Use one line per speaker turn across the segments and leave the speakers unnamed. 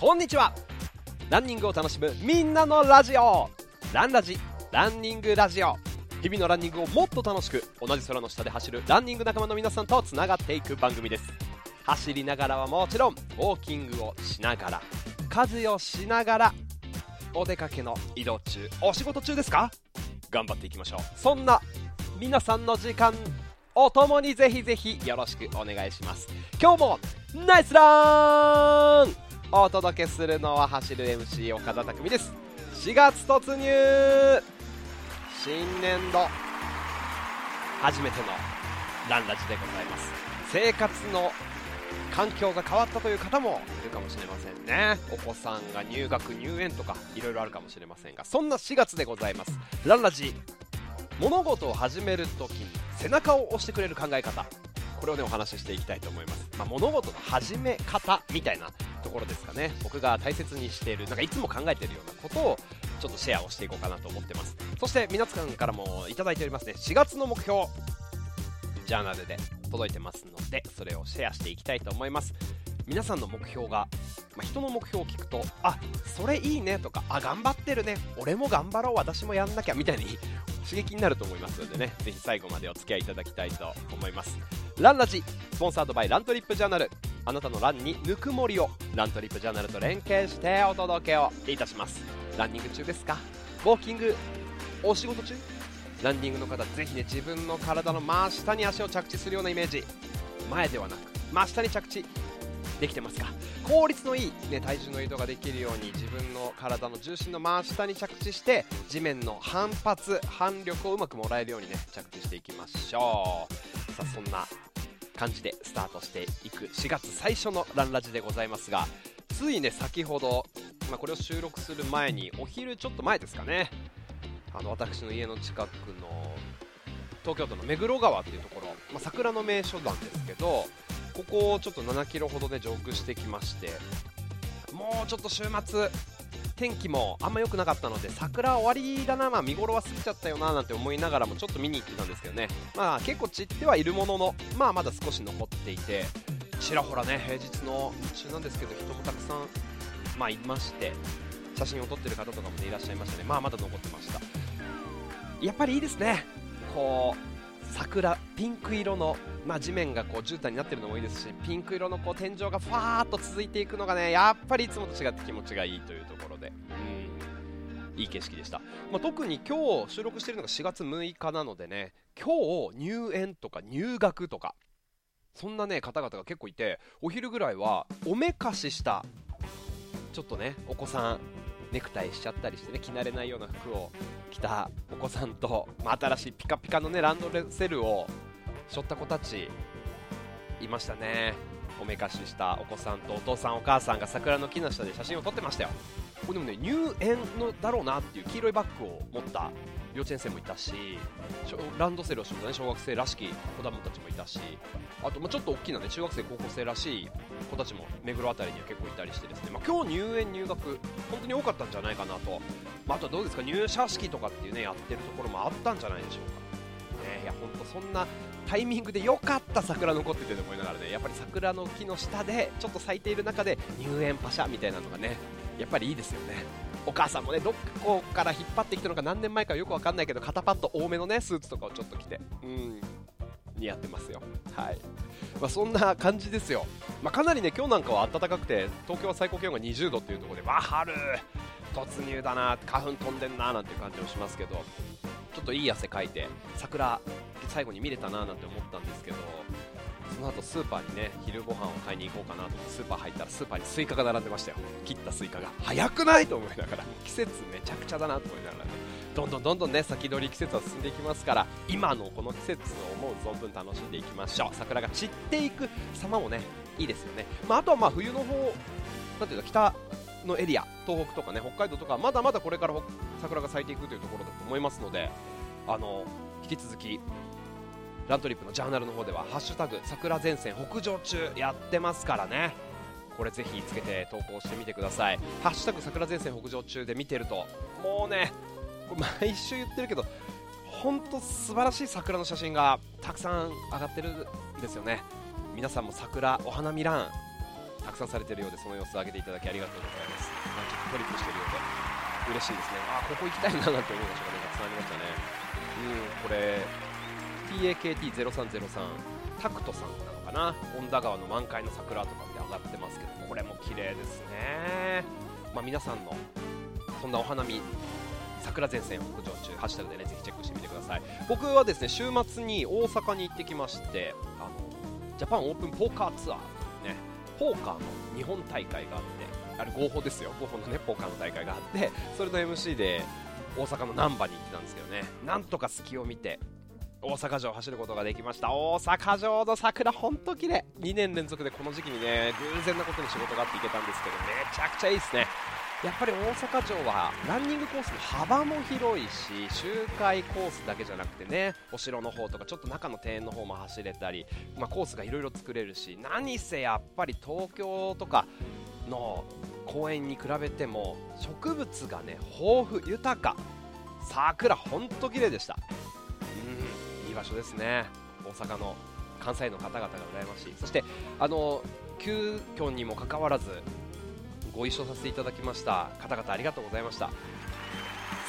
こんにちは。ランニングを楽しむみんなのラジオ。ランラジランニングラジオ。日々のランニングをもっと楽しく同じ空の下で走るランニング仲間の皆さんとつながっていく番組です。走りながらはもちろんウォーキングをしながら家事をしながらお出かけの移動中お仕事中ですか？頑張っていきましょう。そんな皆さんの時間を共にぜひぜひよろしくお願いします。今日もナイスラン！お届けするのは走る MC 岡田匠です。4月突入新年度初めてのランラジでございます。生活の環境が変わったという方もいるかもしれませんね。お子さんが入学入園とかいろいろあるかもしれませんがそんな4月でございます。ランラジ物事を始めるときに背中を押してくれる考え方。これをねお話ししていきたいと思います、まあ、物事の始め方みたいなところですかね。僕が大切にしているなんかいつも考えているようなことをちょっとシェアをしていこうかなと思ってます。そして皆さんからもいただいておりますね。4月の目標ジャーナルで届いてますのでそれをシェアしていきたいと思います。皆さんの目標が、まあ、人の目標を聞くとあそれいいねとかあ頑張ってるね俺も頑張ろう私もやんなきゃみたいに刺激になると思いますのでね。ぜひ最後までお付き合いいただきたいと思います。ランラジスポンサードバイラントリップジャーナル。あなたのランにぬくもりをラントリップジャーナルと連携してお届けをいたします。ランニング中ですか？ウォーキングお仕事中？ランニングの方ぜひね自分の体の真下に足を着地するようなイメージ。前ではなく真下に着地。できてますか？効率のいい、ね、体重の移動ができるように自分の体の重心の真下に着地して地面の反発反力をうまくもらえるようにね着地していきましょう。さあそんな感じでスタートしていく4月最初のランラジでございますがついね先ほど、まあ、これを収録する前にお昼ちょっと前ですかね。あの私の家の近くの東京都の目黒川っていうところ、まあ、桜の名所なんですけどここをちょっと7キロほどで上空してきましてもうちょっと週末天気もあんま良くなかったので桜終わりだな、まあ、見頃は過ぎちゃったよななんて思いながらもちょっと見に行ってたんですけどね、まあ、結構散ってはいるものの、まあ、まだ少し残っていてちらほらね平日の日中なんですけど人もたくさん、まあ、いまして写真を撮ってる方とかも、ね、いらっしゃいましたね、まあ、まだ残ってました。やっぱりいいですね。こう桜ピンク色の、まあ、地面がこう絨毯になってるのもいいですしピンク色のこう天井がファーっと続いていくのがねやっぱりいつもと違って気持ちがいいというところで。うん。いい景色でした、まあ、特に今日収録しているのが4月6日なのでね今日入園とか入学とかそんなね方々が結構いてお昼ぐらいはおめかししたちょっとねお子さんネクタイしちゃったりしてね着慣れないような服を着たお子さんと、まあ、新しいピカピカのねランドセルを背負った子たちいましたね。おめかししたお子さんとお父さんお母さんが桜の木の下で写真を撮ってましたよ。これでもね入園のだろうなっていう黄色いバッグを持った幼稚園生もいたしランドセルをしった、ね、小学生らしき子供たちもいたし。あと、まあ、ちょっと大きな、ね、中学生高校生らしい子たちも目黒辺りには結構いたりしてですね、まあ、今日入園入学本当に多かったんじゃないかなと、まあ、あとはどうですか入社式とかっていうねやってるところもあったんじゃないでしょうか、ね、いや本当そんなタイミングで良かった桜残っててと思いながらねやっぱり桜の木の下でちょっと咲いている中で入園パシャみたいなのがねやっぱりいいですよね。お母さんもねどこから引っ張ってきたのか何年前かよくわかんないけど肩パッド多めのねスーツとかをちょっと着てうん似合ってますよ。はい。まあ、そんな感じですよ、まあ、かなりね今日なんかは暖かくて東京は最高気温が20度っていうところでわ春突入だな花粉飛んでんななんて感じもしますけど。ちょっといい汗かいて桜最後に見れたななんて思ったんですけどその後スーパーにね昼ご飯を買いに行こうかなと思ってスーパー入ったらスーパーにスイカが並んでましたよ。切ったスイカが。早くないと思いながら季節めちゃくちゃだなと思いながら、ね、どんどんどんどんね先取り季節は進んでいきますから今のこの季節を思う存分楽しんでいきましょう。桜が散っていく様もねいいですよね、まあ、あとはまあ冬の方なんていうか北のエリア東北とかね北海道とかまだまだこれから桜が咲いていくというところだと思いますのであの引き続きラントリップのジャーナルの方では「ハッシュタグ桜前線北上中」やってますからね。これぜひつけて投稿してみてください「ハッシュタグ桜前線北上中」で見てるともうね毎週言ってるけど本当素晴らしい桜の写真がたくさん上がってるんですよね。皆さんも桜お花見ランたくさんされているようでその様子を上げていただきありがとうございます、まあ、ちょっとトリップしているようで嬉しいですね。あここ行きたいななんて思う場所がねたくさんありましたねうんこれ TAKT0303 タクトさんなのかな？恩田川の満開の桜とかで上がってますけどこれも綺麗ですね。まあ、皆さんのそんなお花見桜前線を北上中ハッシュタグでねぜひチェックしてみてください。僕はですね週末に大阪に行ってきましてあのジャパンオープンポーカーツアー。ポーカーの日本大会があってあれ合法ですよ。合法のねポーカーの大会があってそれの MC で大阪の難波に行ってたんですけどね。なんとか隙を見て大阪城を走ることができました。大阪城の桜ほんと綺麗。2年連続でこの時期にね偶然なことに仕事があって行けたんですけどめちゃくちゃいいですね。やっぱり大阪城はランニングコースの幅も広いし周回コースだけじゃなくてねお城の方とかちょっと中の庭園の方も走れたり、まあ、コースがいろいろ作れるし何せやっぱり東京とかの公園に比べても植物がね豊富豊か。桜本当綺麗でした。うんいい場所ですね。大阪の関西の方々が羨ましい。そしてあの急遽にもかかわらずご一緒させていただきました。方々ありがとうございました。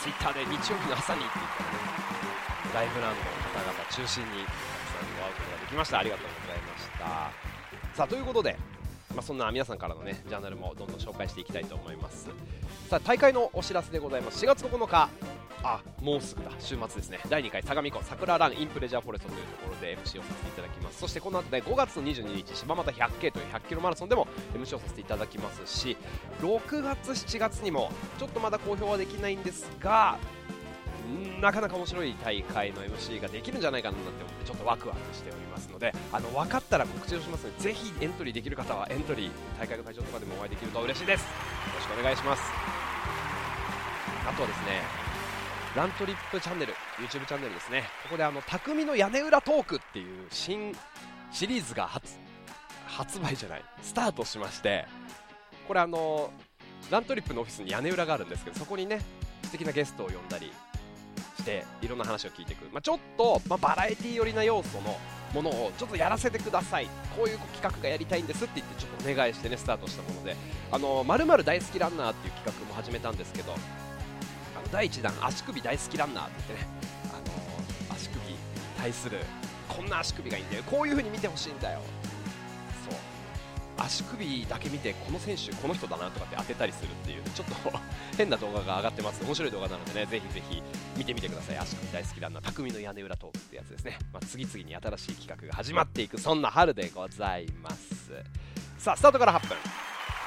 ツイッターで日曜日の朝にって言ったらねライブランドの方々中心にたくさんに会うことができました。ありがとうございました。さあということでまあ、そんな皆さんからのねジャーナルもどんどん紹介していきたいと思います。さあ大会のお知らせでございます。4月9日あもうすぐだ。週末ですね。第2回相模湖桜ランインプレジャーフォレストというところで MC をさせていただきます。そしてこの後ね5月の22日柴又 100K という100キロマラソンでも MC をさせていただきますし6月7月にもちょっとまだ公表はできないんですがなかなか面白い大会の MC ができるんじゃないかなって思ってちょっとワクワクしておりますのであの分かったら告知をしますのでぜひエントリーできる方はエントリー大会の会場とかでもお会いできると嬉しいです。よろしくお願いします。あとはですねラントリップチャンネル YouTube チャンネルですね。ここであの匠の屋根裏トークっていう新シリーズが発発売じゃないスタートしましてこれあのラントリップのオフィスに屋根裏があるんですけどそこにね素敵なゲストを呼んだりしていろんな話を聞いていく、まあ、ちょっと、まあ、バラエティ寄りな要素のものをちょっとやらせてください。こういう企画がやりたいんですって言ってちょっとお願いしてねスタートしたもので「あのまる大好きランナー」っていう企画も始めたんですけど第1弾足首大好きランナーって言ってねあの足首に対するこんな足首がいいんだよ。こういう風に見てほしいんだよ。そう。足首だけ見てこの選手この人だなとかって当てたりするっていうちょっと 変な動画が上がってます。面白い動画なのでねぜひぜひ見てみてください。足首大好きランナー匠の屋根裏トークってやつですね、まあ、次々に新しい企画が始まっていくそんな春でございます。さあスタートから8分。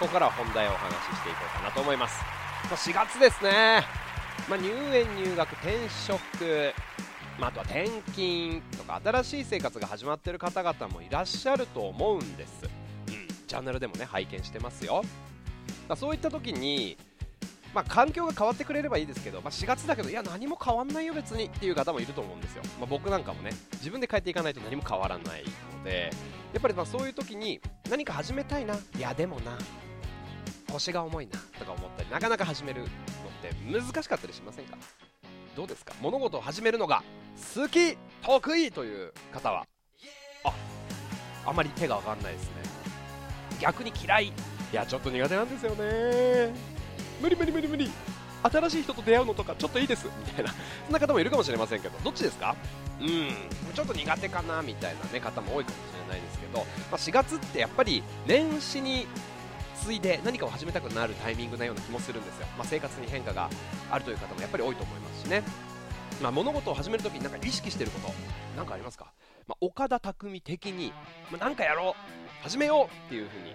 ここからは本題をお話ししていこうかなと思います、4月ですね、まあ、入園入学転職まあ、あとは転勤とか新しい生活が始まっている方々もいらっしゃると思うんです。チャンネルでもね拝見してますよ。だそういった時にまあ、環境が変わってくれればいいですけど、まあ、4月だけど、いや、何も変わんないよ、別にっていう方もいると思うんですよ。まあ、僕なんかもね、自分で変えていかないと何も変わらないので、やっぱりまあそういう時に、何か始めたいな、いや、でもな、腰が重いなとか思ったり、なかなか始めるのって難しかったりしませんか？どうですか？物事を始めるのが好き、得意という方は、ああまり手が上がんないですね。逆に嫌い。いやちょっと苦手なんですよね。無理無理無理無理。新しい人と出会うのとかちょっといいです。みたいな。そんな方もいるかもしれませんけど。どっちですか？うん。ちょっと苦手かなみたいな、ね、方も多いかもしれないですけど、まあ、4月ってやっぱり年始に次いで何かを始めたくなるタイミングなような気もするんですよ、まあ、生活に変化があるという方もやっぱり多いと思いますしね、まあ、物事を始めるときになんか意識していること何かありますか、まあ、岡田匠的に、まあ、かやろう始めようっていうふうに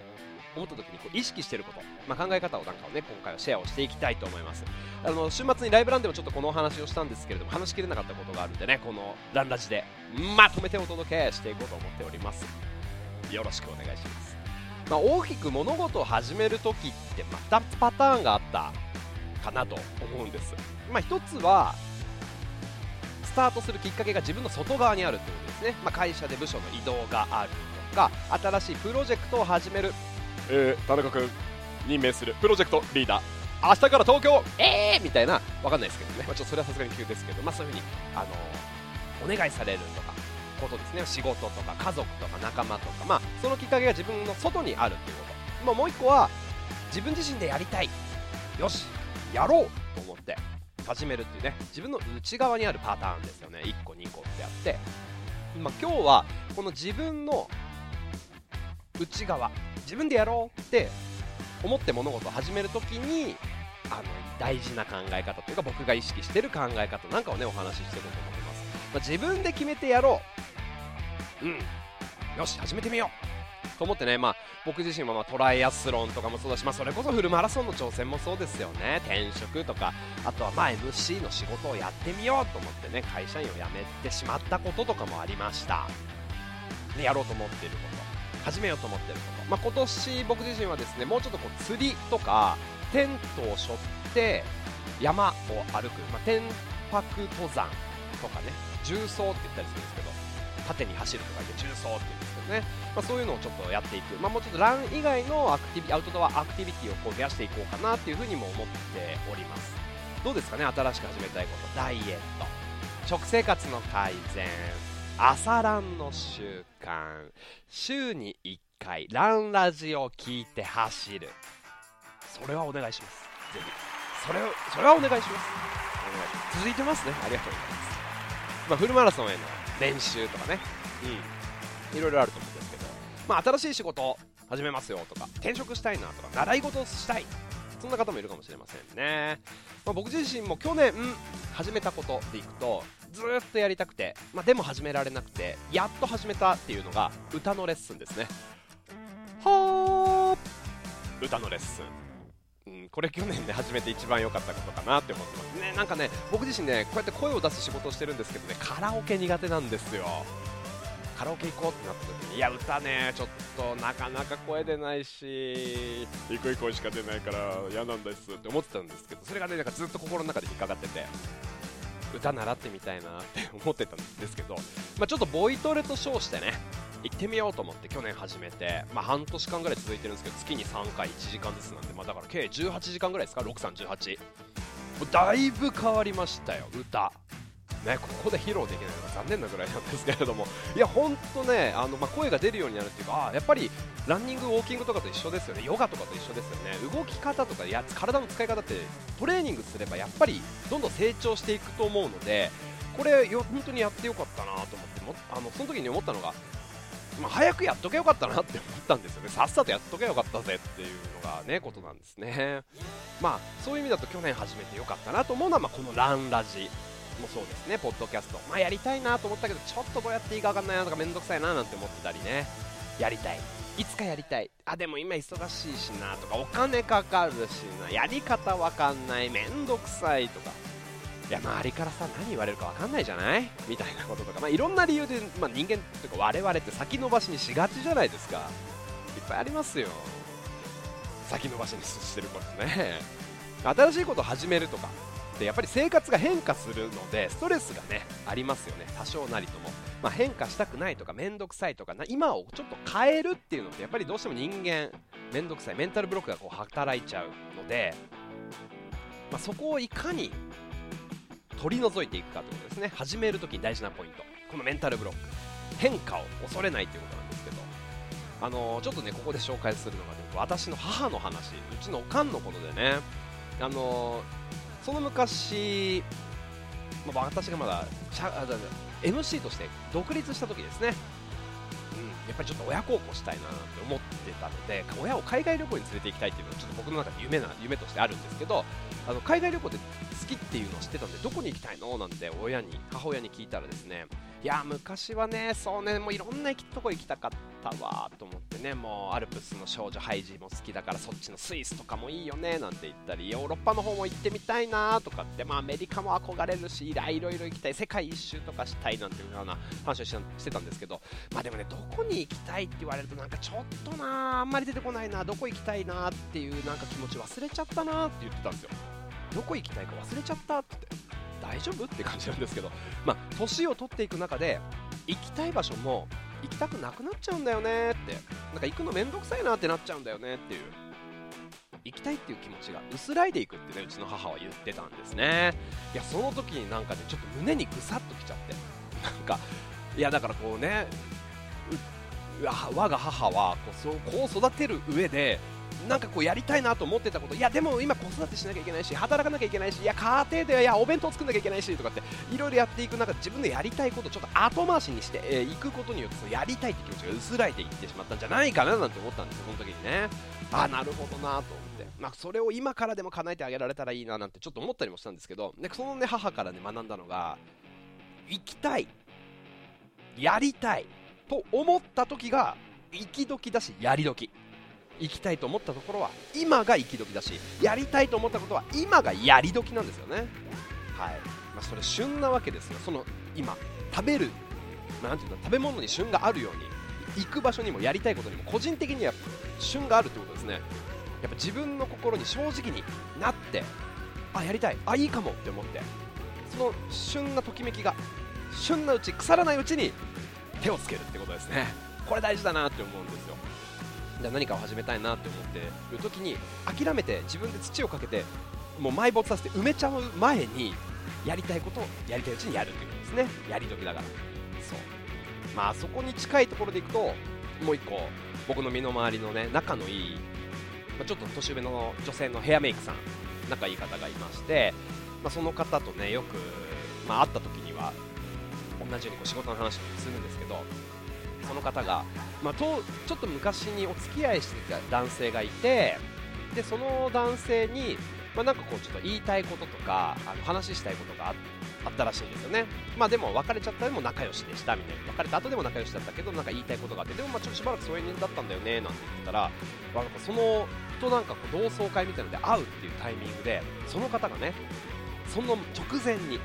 思った時にこう意識してること、まあ、考え方をなんかをね今回はシェアをしていきたいと思います。あの週末にライブランでもちょっとこのお話をしたんですけれども話しきれなかったことがあるんでねこのランラジでまとめてお届けしていこうと思っております。よろしくお願いします。まあ、大きく物事を始めるときってまたパターンがあったかなと思うんです、まあ、一つはスタートするきっかけが自分の外側にあるということですね、まあ、会社で部署の移動があるか新しいプロジェクトを始める、えー、田中君任命する。プロジェクトリーダー。明日から東京。えーみたいな。わかんないですけどね、まあ、ちょっとそれはさすがに急ですけど、まあ、そういうふうに、あのー、お願いされるとかことですね。仕事とか家族とか仲間とか、まあ、そのきっかけが自分の外にあるっていうこと。まあ、もう1個は自分自身でやりたい。よしやろうと思って始めるっていうね。自分の内側にあるパターンですよね。1個2個ってやって、まあ、今日はこの自分の内側自分でやろうって思って物事を始めるときにあの大事な考え方というか僕が意識してる考え方なんかをねお話ししていこうと思います、まあ、自分で決めてやろう。うん。よし始めてみよう。と思ってね、まあ、僕自身もまトライアスロンとかもそうだし、まあ、それこそフルマラソンの挑戦もそうですよね。転職とかあとはまあ MC の仕事をやってみようと思ってね会社員を辞めてしまったこととかもありました、ね、やろうと思っていること。始めようと思っていること、まあ、今年僕自身はですねもうちょっとこう釣りとかテントを背負って山を歩く、まあ、天白登山とかね重走って言ったりするんですけど縦に走るとか言って重走って言うんですけどね、まあ、そういうのをちょっとやっていく、まあ、もうちょっとラン以外のアクティビアウトドアアクティビティをこう増やしていこうかなっていうふうにも思っております。どうですかね？新しく始めたいこと。ダイエット。食生活の改善。朝ランの習慣。週に1回。ランラジを聞いて走る。それはお願いします。ぜひ。それそれはお願いします。お願いします。続いてますね。ありがとうございます、まあ、フルマラソンへの練習とかね。うん。いろいろあると思うんですけど。まあ新しい仕事始めますよとか転職したいなとか習い事したい。そんな方もいるかもしれませんね、まあ、僕自身も去年始めたことでいくとずっとやりたくて、まあ、でも始められなくてやっと始めたっていうのが歌のレッスンですね。はー歌のレッスン。これ去年で初めて一番良かったことかなって思ってますね。なんかね僕自身ねこうやって声を出す仕事をしてるんですけどねカラオケ苦手なんですよ。カラオケ行こうってなった時にいや歌ねちょっとなかなか声出ないし低い声しか出ないから嫌なんですって思ってたんですけどそれがねなんかずっと心の中で引っかかってて歌習ってみたいなって思ってたんですけど、まあ、ちょっとボイトレと称してね行ってみようと思って去年始めて、まあ、半年間ぐらい続いてるんですけど月に3回1時間ずつなんで、まあ、だから計18時間ぐらいですか？6318だいぶ変わりましたよ歌。ね、ここで披露できないのが残念なぐらいなんですけれども、いや、本当ね、あのまあ、声が出るようになるっていうか、あやっぱりランニング、ウォーキングとかと一緒ですよね、ヨガとかと一緒ですよね、動き方とかや体の使い方ってトレーニングすればやっぱりどんどん成長していくと思うので、これ、よ本当にやってよかったなと思ってもあのその時に思ったのが、まあ、早くやっとけよかったなって思ったんですよね、さっさとやっとけよかったぜっていうのがね、ことなんですね。まあ、そういう意味だと去年始めてよかったなと思うのは、まあ、このランラジもそうですね、ポッドキャスト。まあ、やりたいなと思ったけど、ちょっとどうやっていいか分かんないなとかめんどくさいななんて思ってたりね、やりたい。いつかやりたい。あ、でも今忙しいしなとか、お金かかるしな、やり方わかんない、めんどくさいとか。いや周りからさ何言われるか分かんないじゃない？みたいなこととか、まあ、いろんな理由で、まあ、人間というか我々って先延ばしにしがちじゃないですか。いっぱいありますよ。先延ばしにしてることね。新しいことを始めるとか。ってやっぱり生活が変化するのでストレスがねありますよね。多少なりとも、まあ、変化したくないとか面倒くさいとか。な今をちょっと変えるっていうのってやっぱりどうしても人間面倒くさい。メンタルブロックがこう働いちゃうので、まあ、そこをいかに取り除いていくかということですね。始めるときに大事なポイント。このメンタルブロック。変化を恐れないということなんですけど。あのー、ちょっとねここで紹介するのが、ね、私の母の話うちのおかんのことでね。あのー、その昔、まあ、私がまだ MC として独立した時ですね。やっぱりちょっと親孝行したいなって思ってたので親を海外旅行に連れて行きたいっていうのはちょっと僕の中で夢な夢としてあるんですけどあの海外旅行って好きっていうのを知ってたんでどこに行きたいの？なんて親に母親に聞いたらですねい？や昔はねそうねもういろんなとこ行きたかったわと思ってねもうアルプスの少女ハイジも好きだからそっちのスイスとかもいいよねなんて言ったりヨーロッパの方も行ってみたいなとかってまあアメリカも憧れるしいろいろ行きたい世界一周とかしたいなんていうような話をしてたんですけどまあでもねどこに行きたいって言われるとなんかちょっとなあんまり出てこないな。どこ行きたいなっていうなんか気持ち忘れちゃったなって言ってたんですよ。どこ行きたいか忘れちゃったって大丈夫って感じなんですけど、まあ、年を取っていく中で行きたい場所も行きたくなくなっちゃうんだよねってなんか行くのめんどくさいなってなっちゃうんだよねっていう。行きたいっていう気持ちが薄らいでいくってねうちの母は言ってたんですね。いやその時になんかねちょっと胸にぐさっときちゃって。なんかいやだからこうね我が母はこうそうこう育てる上でなんかこうやりたいなと思ってたこといやでも今子育てしなきゃいけないし働かなきゃいけないしいや家庭でいやお弁当作んなきゃいけないしとかっていろいろやっていく中で自分でやりたいことをちょっと後回しにしてい、えー、くことによってそのやりたいって気持ちが薄らいでいってしまったんじゃないかななんて思ったんですよ、その時にね。あなるほどなと思って、まあ、それを今からでも叶えてあげられたらいいななんてちょっと思ったりもしたんですけどでその、ね、母から、ね、学んだのが行きたいやりたいと思った時が行き時だしやり時。行きたいと思ったところは今が行き時だしやりたいと思ったことは今がやり時なんですよね。はい、まあ、それ旬なわけですよ。その今食べる、まあ、ていうの食べ物に旬があるように行く場所にもやりたいことにも個人的には旬があるってことですね。やっぱ自分の心に正直になってあやりたいあいいかもって思ってその旬なときめきが旬なうち腐らないうちに手をつけるってことですね。これ大事だなって思うんですよ。じゃあ何かを始めたいなって思っている時に諦めて自分で土をかけてもう埋没させて埋めちゃう前にやりたいことをやりたいうちにやるっていうことですね。やり時だから。そう。まあそこに近いところでいくともう1個僕の身の回りのね仲のいい、まあ、ちょっと年上の女性のヘアメイクさん仲いい方がいまして、まあ、その方とねよく、まあ、会った時には同じようにこう仕事の話をするんですけどその方が、まあ、とちょっと昔にお付き合いしてた男性がいてでその男性に、まあ、なんかこうちょっと言いたいこととかあの話したいことがあったらしいんですよね、まあ、でも別れちゃったでも仲良しでしたみたいな。別れた後でも仲良しだったけどなんか言いたいことがあって。でもまあちょっとしばらく疎遠だったんだよねなんて言ったら、まあ、なんかそのとなんかこう同窓会みたいなので会うっていうタイミングでその方がねその直前に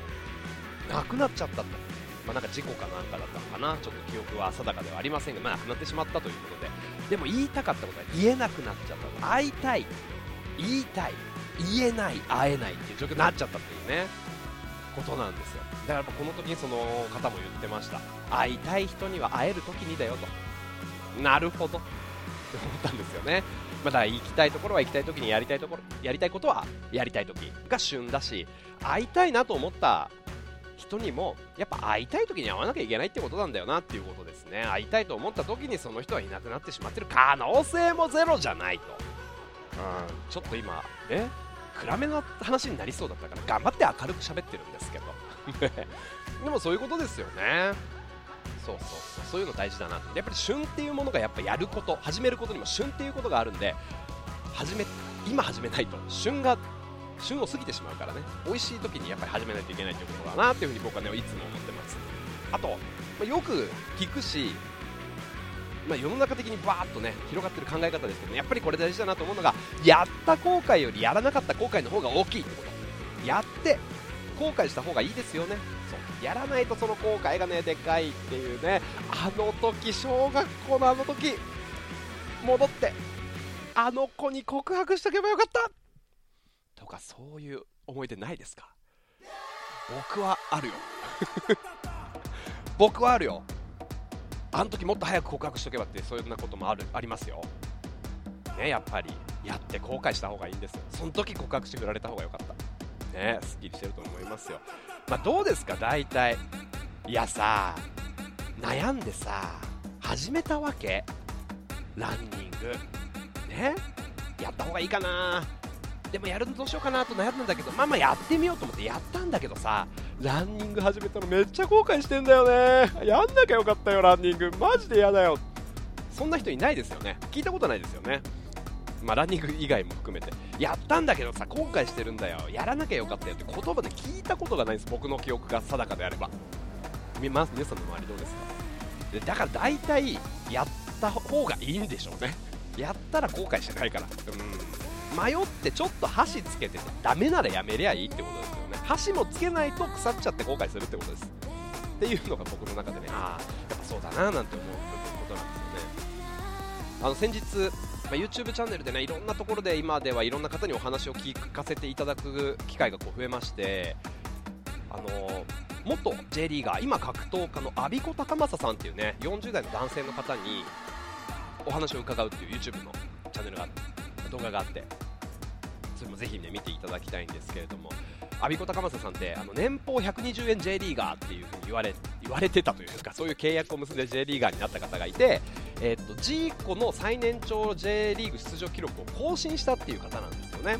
亡くなっちゃったと。まあ、なんか事故かなんかだったのかな、ちょっと記憶は定かではありませんが、まあ、亡くなってしまったということで、でも言いたかったことは言えなくなっちゃった、会いたい、言いたい、言えない、会えないっていう状況になっちゃったっていうね、ことなんですよ。だからやっぱこの時にその方も言ってました、会いたい人には会える時にだよと、なるほど。って思ったんですよね。ま、だ行きたいところは行きたい時にやりたいところやりたいことはやりたい時が旬だし会いたいなと思った人にもやっぱ会いたい時に会わなきゃいけないってことなんだよなっていうことですね。会いたいと思った時にその人はいなくなってしまってる可能性もゼロじゃないと、うん、ちょっと今え暗めの話になりそうだったから頑張って明るく喋ってるんですけど。でもそういうことですよね。そうそうそう。そういうの大事だなって。やっぱり旬っていうものがやっぱやること始めることにも旬っていうことがあるんで始め今始めないと旬が旬を過ぎてしまうからね。美味しい時にやっぱり始めないといけないということだなっていうふうに僕はねいつも思ってます。あと、まあ、よく聞くしまあ、世の中的にバーッとね広がってる考え方ですけど、ね、やっぱりこれ大事だなと思うのがやった後悔よりやらなかった後悔の方が大きいってこと。やって後悔した方がいいですよね。そう。やらないとその後悔がねでかいっていうねあの時小学校のあの時戻ってあの子に告白しとけばよかったとかそういう思い出ないですか？僕はあるよ。僕はあるよ。あの時もっと早く告白しとけばってそういうなこともあるありますよ。ねやっぱり。やって後悔した方がいいんですよ。その時告白してくられた方がよかった。ねすっきりしてると思いますよ。まあ、どうですか？大体。いやさ悩んでさ始めたわけ？ランニング。ね？やった方がいいかな？でもやるのどうしようかなと悩んだんだけどまあまあやってみようと思ってやったんだけどさランニング始めたのめっちゃ後悔してんだよね。やんなきゃよかったよランニング。マジで嫌だよ。そんな人いないですよね。聞いたことないですよね。まあ、ランニング以外も含めて。やったんだけどさ後悔してるんだよ。やらなきゃよかったよって言葉で聞いたことがないんです。僕の記憶が定かであれば。皆さんの周りどうですか？でだから大体やった方がいいんでしょうね。やったら後悔してないから。うん。迷ってちょっと箸つけててダメならやめりゃいいってことですよね。箸もつけないと腐っちゃって後悔するってことです。っていうのが僕の中でね。ああやっぱそうだななんて思うことなんですよね。あの先日、まあ、YouTube チャンネルでねいろんなところで今ではいろんな方にお話を聞かせていただく機会がこう増えましてあの元 J リーガー今格闘家の阿ビ子高政さんっていうね40代の男性の方にお話を伺うっていう YouTube のチャンネルが動画があってそれもぜひね見ていただきたいんですけれども阿ビ子高政さんってあの年俸120円 J リーガーっていう風に言われ言われてたというかそういう契約を結んで J リーガーになった方がいて、えー、とジーコの最年長 J リーグ出場記録を更新したっていう方なんですよね。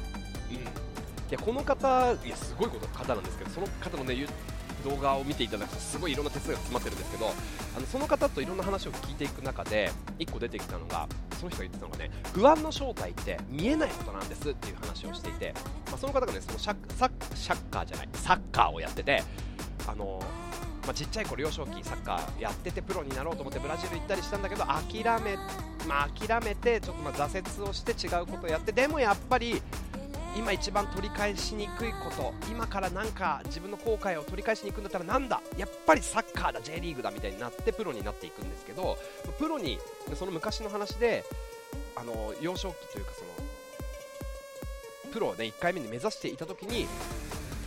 うん、でこの方、いやすごいこと方なんですけど、その方の、ね、動画を見ていただくとすごいいろんな哲学が詰まってるんですけどあのその方といろんな話を聞いていく中で1個出てきたのがその人が言ってたのがね不安の正体って見えないことなんですっていう話をしていて、まあ、その方がねそのシャサシャッカーじゃないサッカーをやっててあのまあ、ちっちゃい頃幼少期サッカーやっててプロになろうと思ってブラジル行ったりしたんだけど諦め,、まあ、諦めてちょっとま挫折をして違うことをやってでもやっぱり今一番取り返しにくいこと今からなんか自分の後悔を取り返しに行くんだったらなんだ？やっぱりサッカーだ J リーグだみたいになってプロになっていくんですけどプロにその昔の話であの幼少期というかそのプロを、ね、1回目に目指していた時に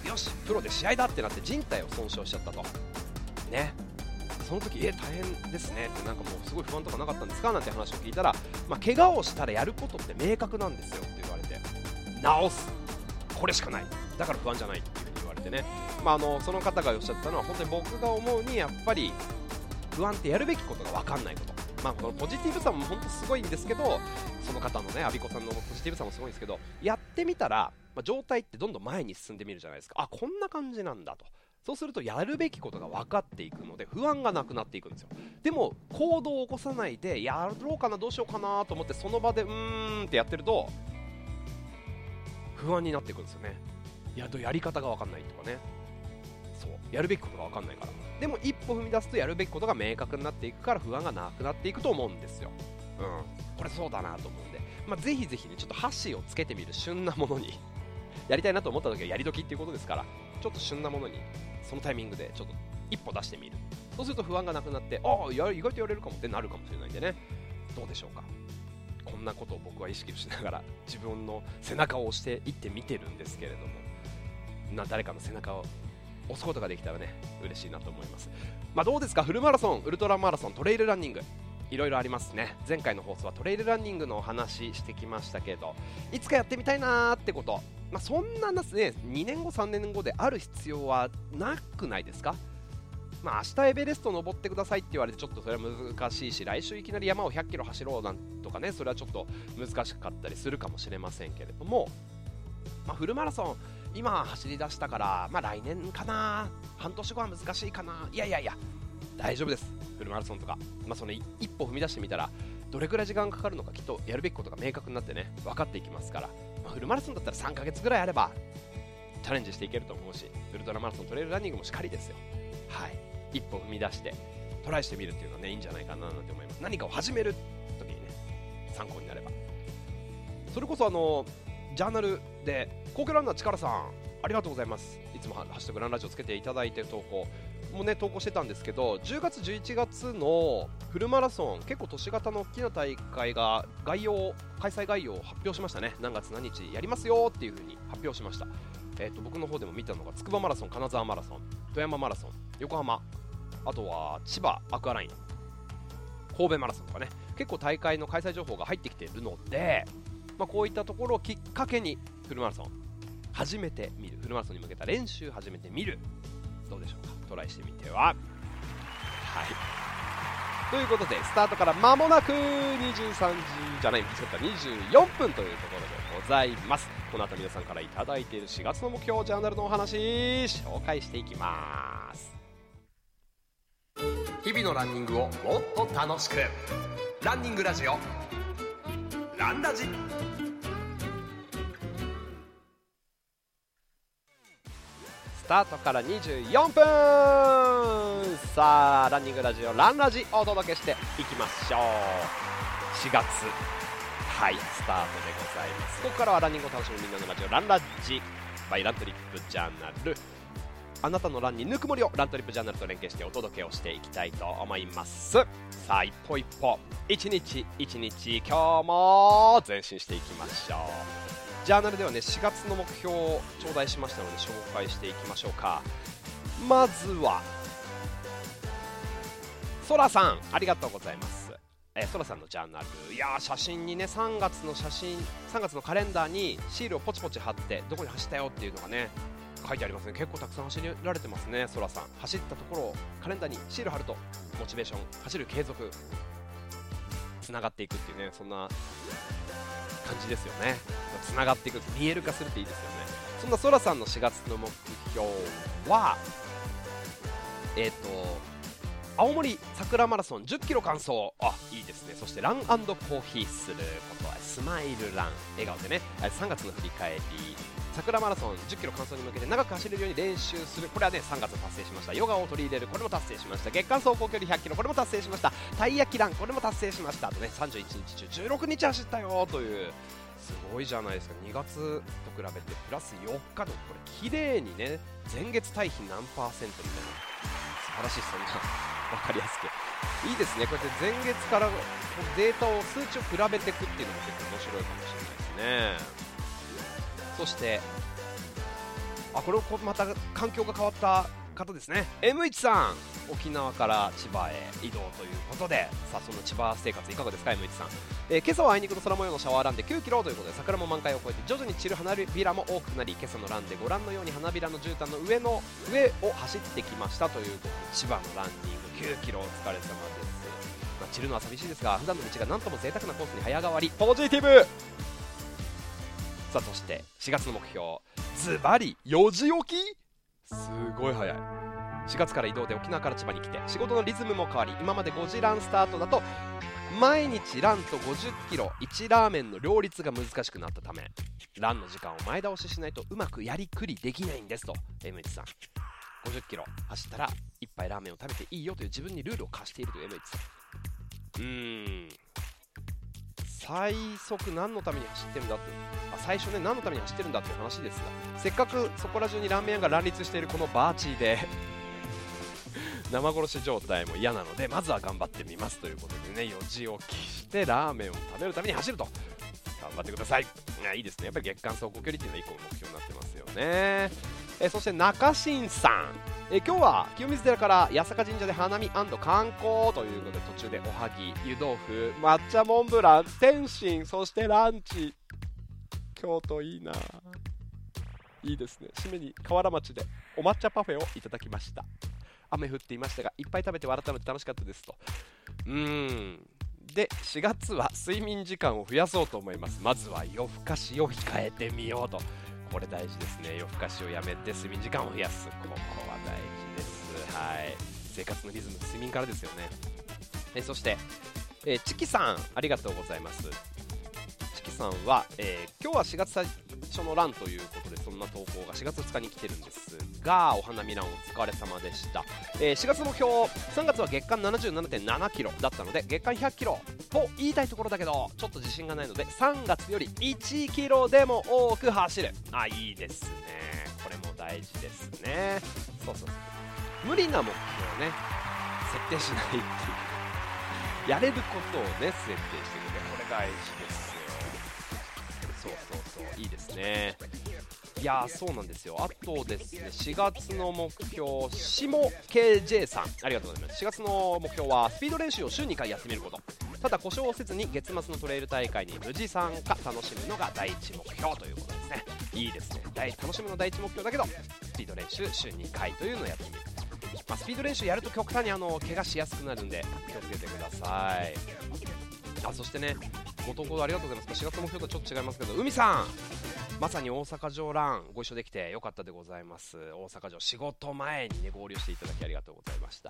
よしプロで試合だってなって人体を損傷しちゃったと。ね。その時え大変ですね。ってなんかもうすごい不安とかなかったんですか？なんて話を聞いたら、まあ、怪我をしたらやることって明確なんですよ。直す。これしかない。だから不安じゃないっていう風に言われてね、まあ、あのその方がおっしゃったのは本当に僕が思うにやっぱり不安ってやるべきことが分かんないこと。まあ、このポジティブさも本当すごいんですけどその方のね、アビコさんのポジティブさもすごいんですけどやってみたら、まあ、状態ってどんどん前に進んでみるじゃないですか。あこんな感じなんだと。そうするとやるべきことが分かっていくので不安がなくなっていくんですよ。でも行動を起こさないでやろうかなどうしようかなと思ってその場でうーんってやってると不安になっていくんですよね。ややり方が分かんないとかね。そう。やるべきことが分かんないから。でも一歩踏み出すとやるべきことが明確になっていくから不安がなくなっていくと思うんですよ。うん。これそうだなと思うんで、まあ、ぜひぜひねちょっと箸をつけてみる旬なものに。やりたいなと思った時はやり時っていうことですからちょっと旬なものにそのタイミングでちょっと一歩出してみる。そうすると不安がなくなってああ意外とやれるかもってなるかもしれないんでね。どうでしょうか。こんなことを僕は意識しながら自分の背中を押していってみてるんですけれどもな誰かの背中を押すことができたらね嬉しいなと思います、まあ、どうですか？フルマラソンウルトラマラソントレイルランニング。いろいろありますね。前回の放送はトレイルランニングのお話してきましたけどいつかやってみたいなーってこと、まあ、そんなね2年後3年後である必要はなくないですか？まあ、明日エベレスト登ってくださいって言われてちょっとそれは難しいし来週いきなり山を100キロ走ろうなんとかねそれはちょっと難しかったりするかもしれませんけれども、まあ、フルマラソン今走り出したから、まあ、来年かな半年後は難しいかないやいやいや大丈夫ですフルマラソンとか、まあ、その一歩踏み出してみたらどれくらい時間かかるのかきっとやるべきことが明確になってね分かっていきますから、まあ、フルマラソンだったら3ヶ月ぐらいあればチャレンジしていけると思うしウルトラマラソントレイルランニングもしっかりですよ。はい。一歩踏み出してトライしてみるっていうのはねいいんじゃないかななんて思います。何かを始める時にね参考になれば。それこそあのジャーナルで皇居ランナー力さんありがとうございます。いつもハッシュタグランラジオつけていただいて投稿。もね投稿してたんですけど10月11月のフルマラソン結構都市型の大きな大会が概要開催概要を発表しましたね。何月何日やりますよっていう風に発表しました。えーと、僕の方でも見たのが筑波マラソン、金沢マラソン、富山マラソン、横浜、あとは千葉アクアライン、神戸マラソンとかね、結構大会の開催情報が入ってきているので、まあ、こういったところをきっかけにフルマラソン始めてみる、フルマラソンに向けた練習始めてみる、どうでしょうか、トライしてみては。はいということで、スタートから間もなく23時じゃない、間違った24分というところでございます。この後皆さんから頂いている4月の目標ジャーナルのお話紹介していきます日々のランニングをもっと楽しく。ランニングラジオ。ランラジ。スタートから24分。さあランニングラジオランラジお届けしていきましょう。4月。はいスタートでございます。ここからはランニングを楽しむみんなのラジオランラジ。バイラントリップジャーナル。あなたのランにぬくもりをラントリップジャーナルと連携してお届けをしていきたいと思います。さあ一歩一歩一日一日今日も前進していきましょう。ジャーナルではね4月の目標を頂戴しましたので紹介していきましょうか。まずはそらさんありがとうございます。えー、ソラさんのジャーナル。いや写真にね3月の写真3月のカレンダーにシールをポチポチ貼ってどこに走ったよっていうのがね書いてありますね。結構たくさん走られてますねそらさん。走ったところをカレンダーにシール貼るとモチベーション走る継続つながっていくっていうねそんな感じですよね。つながっていく見える化するっていいですよね。そんなそらさんの4月の目標はえっ、ー、と青森桜マラソン1 0キロ完走。あいいですね。そしてランコーヒーすることはスマイルラン。笑顔でね。3月の振り返り。桜マラソン1 0キロ完走に向けて長く走れるように練習する。これはね3月達成しました。ヨガを取り入れる。これも達成しました。月間走行距離100キロ。これも達成しました。たい焼きラン。これも達成しました。あとね31日中16日走ったよ。というすごいじゃないですか。2月と比べてプラス4日のこれ綺麗にね前月対比何パーセントみたいな。正しいそんな分かりやすく。いいですね。こうやって前月からデータを数値を比べていくっていうのも結構面白いかもしれないですね。そしてあこれをまた環境が変わった方ですね。M1 さん沖縄から千葉へ移動ということでさあその千葉生活いかがですか M1 さん、えー、今朝はあいにくの空模様のシャワーランで9キロということで桜も満開を超えて徐々に散る花びらも多くなり今朝のランでご覧のように花びらの絨毯の上の上を走ってきましたということで千葉のランニング9キロお疲れ様です、まあ、散るのは寂しいですが普段の道がなんとも贅沢なコースに早変わり。ポジティブ。さあそして4月の目標。ズバリ4時起き？すごい早い。4月から移動で沖縄から千葉に来て仕事のリズムも変わり今まで5時ランスタートだと毎日ランと50キロ1ラーメンの両立が難しくなったためランの時間を前倒ししないとうまくやりくりできないんですと M1 さん。50キロ走ったら1杯ラーメンを食べていいよという自分にルールを課しているという M1 さん。うーん。最速何のために走ってるんだってあ最初ね何のために走ってるんだっていう話ですがせっかくそこら中にラーメン屋が乱立しているこのバーチーで 生殺し状態も嫌なのでまずは頑張ってみますということでね4時起きしてラーメンを食べるために走ると。頑張ってください。いいいですね。やっぱり月間走行距離っていうのは1個の目標になってますよね。えそして中新さん。え今日は清水寺から八坂神社で花見観光ということで途中でおはぎ湯豆腐抹茶モンブラン天津そしてランチ。京都いいな。いいですね。締めに河原町でお抹茶パフェをいただきました。雨降っていましたがいっぱい食べて改めて楽しかったですと。うーん。で4月は睡眠時間を増やそうと思います。まずは夜更かしを控えてみようと。これ大事ですね。夜更かしをやめて睡眠時間を増やす。ここは大事です。はい。生活のリズム睡眠からですよね。えそして、えー、チキさんありがとうございます。チキさんは、えー、今日は4月最初のランということでそんな投稿が4月2日に来てるんです。がお花見ランお疲れ様でした、えー、4月目標3月は月間77.7キロだったので月間100キロと言いたいところだけどちょっと自信がないので3月より1キロでも多く走る。あいいですね。これも大事ですね。そうそう無理な目標をね。設定しないっていう。やれることをね設定していくこれ大事ですよ。そうそうそう。いいですね。いやそうなんですよ。あとですね4月の目標下 KJ さん。ありがとうございます。4月の目標はスピード練習を週2回やってみること。ただ故障をせずに月末のトレイル大会に無事参加楽しむのが第一目標ということですね。いいですね。楽しむの第一目標だけどスピード練習週2回というのをやってみる。まあ、スピード練習やると極端にあの怪我しやすくなるんで気をつけてください。あそしてねご投稿ありがとうございます。4月の目標とはちょっと違いますけど海さんまさに大阪城ランご一緒できてよかったでございます。大阪城仕事前にね合流していただきありがとうございました。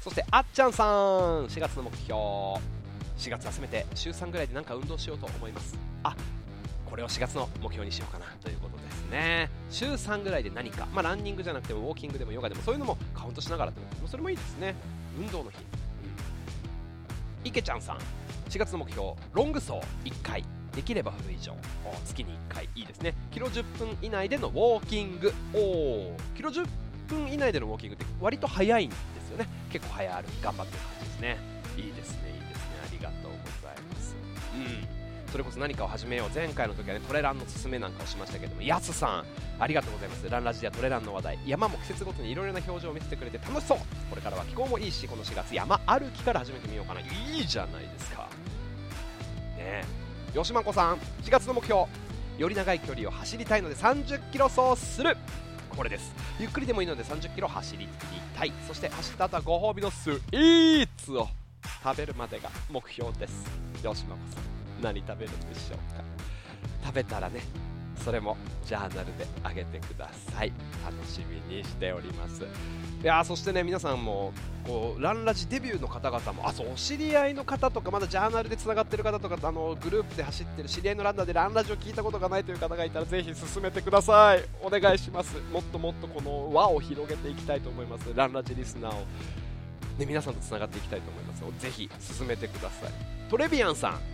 そしてあっちゃんさん4月の目標。4月はせめて週3ぐらいで何か運動しようと思います。あこれを4月の目標にしようかな。ということですね。週3ぐらいで何か、まあ、ランニングじゃなくてもウォーキングでもヨガでもそういうのもカウントしながらってこと。それもいいですね。運動の日、うん、池ちゃんさん4月の目標。ロング走1回。できればフル以上月に1回いいですね。キロ10分以内でのウォーキング。おキロ10分以内でのウォーキングって割と早いんですよね。結構早歩き頑張ってる感じですね。いいですねいいですね。ありがとうございます。うん。それこそ何かを始めよう。前回の時はねトレランの勧めなんかをしましたけども。やすさんありがとうございます。ランラジではトレランの話題。山も季節ごとにいろいろな表情を見せてくれて楽しそう。これからは気候もいいしこの4月山歩きから始めてみようかな。いいじゃないですか。ね。吉真子さん4月の目標より長い距離を走りたいので30キロ走する。これです。ゆっくりでもいいので30キロ走りたい。そして走った後はご褒美のスイーツを食べるまでが目標です。吉野さん何食べるんでしょうか。食べたらねそれもジャーナルで上げてください。楽しみにしております。いやそしてね皆さんもこうランラジデビューの方々もあそうお知り合いの方とかまだジャーナルでつながってる方とかあのグループで走ってる知り合いのランナーでランラジを聞いたことがないという方がいたらぜひ進めてください。お願いします。もっともっとこの輪を広げていきたいと思います。ランラジリスナーを。ね、皆さんとつながっていきたいと思います。ぜひ進めてください。トレビアンさん。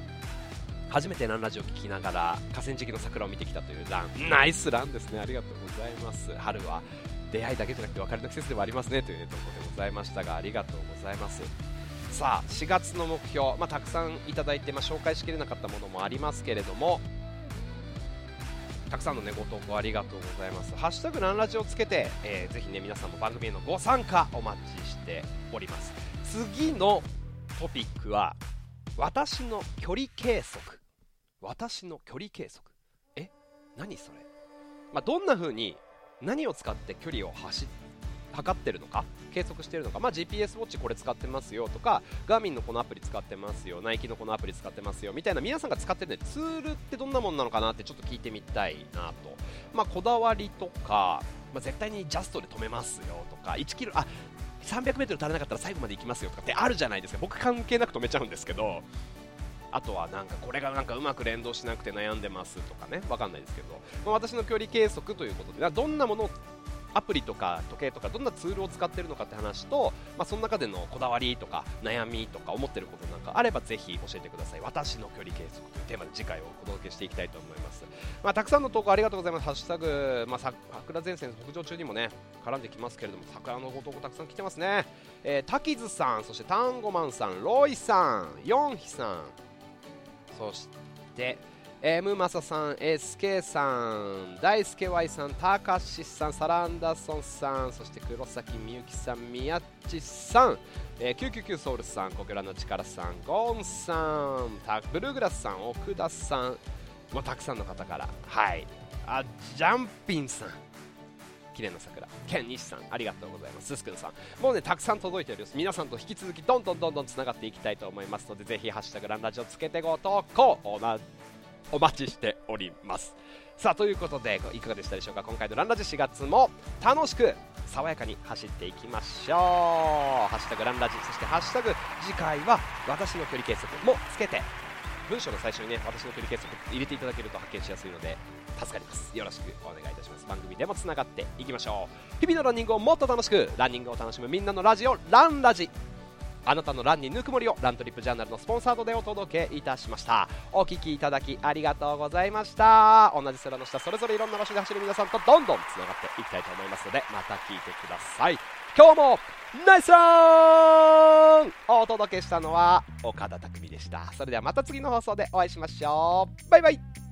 初めてランラジオ聞きながら河川敷の桜を見てきたというランナイスランですねありがとうございます春は出会いだけじゃなくて別れの季節ではありますねという、ところでございましたがありがとうございますさあ4月の目標、まあ、たくさんいただいて、まあ、紹介しきれなかったものもありますけれどもたくさんの、ね、ご投稿ありがとうございます。ハッシュタグランラジをつけて、えー、ぜひね、皆さんも番組へのご参加お待ちしております。次のトピックは、私の距離計測。私の距離計測。え何それ？まあ、どんな風に何を使って距離を走っ測ってるのか計測してるのか、まあ、GPS ウォッチこれ使ってますよとかガーミンのこのアプリ使ってますよナイキのこのアプリ使ってますよみたいな皆さんが使ってる、ね、ツールってどんなもんなのかなってちょっと聞いてみたいなと、まあ、こだわりとか、まあ、絶対にジャストで止めますよとか1キロあ 300m 足らなかったら最後まで行きますよとかってあるじゃないですか。僕関係なく止めちゃうんですけど。あとはなんかこれがなんかうまく連動しなくて悩んでますとかね。わかんないですけど、まあ、私の距離計測ということでどんなものをアプリとか時計とかどんなツールを使ってるのかって話と、まあ、その中でのこだわりとか悩みとか思ってることなんかあればぜひ教えてください。私の距離計測というテーマで次回をお届けしていきたいと思います、まあ、たくさんの投稿ありがとうございます。ハッシュタグ、まあ、桜前線北上中にもね絡んできますけれども桜のご投稿たくさん来てますね、えー、滝津さんそしてタンゴマンさんロイさんヨンヒさん。そしてえー、ムマサさん、SK さん、大輔 Y さん、たかしさん、サランダソンさん、そして黒崎みゆきさん、宮地さん、えー、999ソウルさん、コケラの力さん、ゴンさん、タブルーグラスさん、奥田さん、もうたくさんの方から、はい、あジャンピンさん、綺麗な桜、ケン西さん、ありがとうございます。ススクンさん、もうね、たくさん届いております。皆さんと引き続き、どんどんどんどんつながっていきたいと思いますので、ぜひ、ハッシュタグランラジオつけてご投稿、おなお待ちしております。さあということでいかがでしたでしょうか？今回のランラジ4月も楽しく爽やかに走っていきましょう。ハッシュタグランラジそしてハッシュタグ次回は私の距離計測もつけて文章の最初にね私の距離計測入れていただけると発見しやすいので助かります。よろしくお願いいたします。番組でもつながっていきましょう。日々のランニングをもっと楽しくランニングを楽しむみんなのラジオランラジ。あなたのランにぬくもりをラントリップジャーナルのスポンサードでお届けいたしました。お聴きいただきありがとうございました。同じ空の下それぞれいろんな場所で走る皆さんとどんどんつながっていきたいと思いますのでまた聞いてください。今日もナイスランお届けしたのは岡田匠でした。それではまた次の放送でお会いしましょう。バイバイ。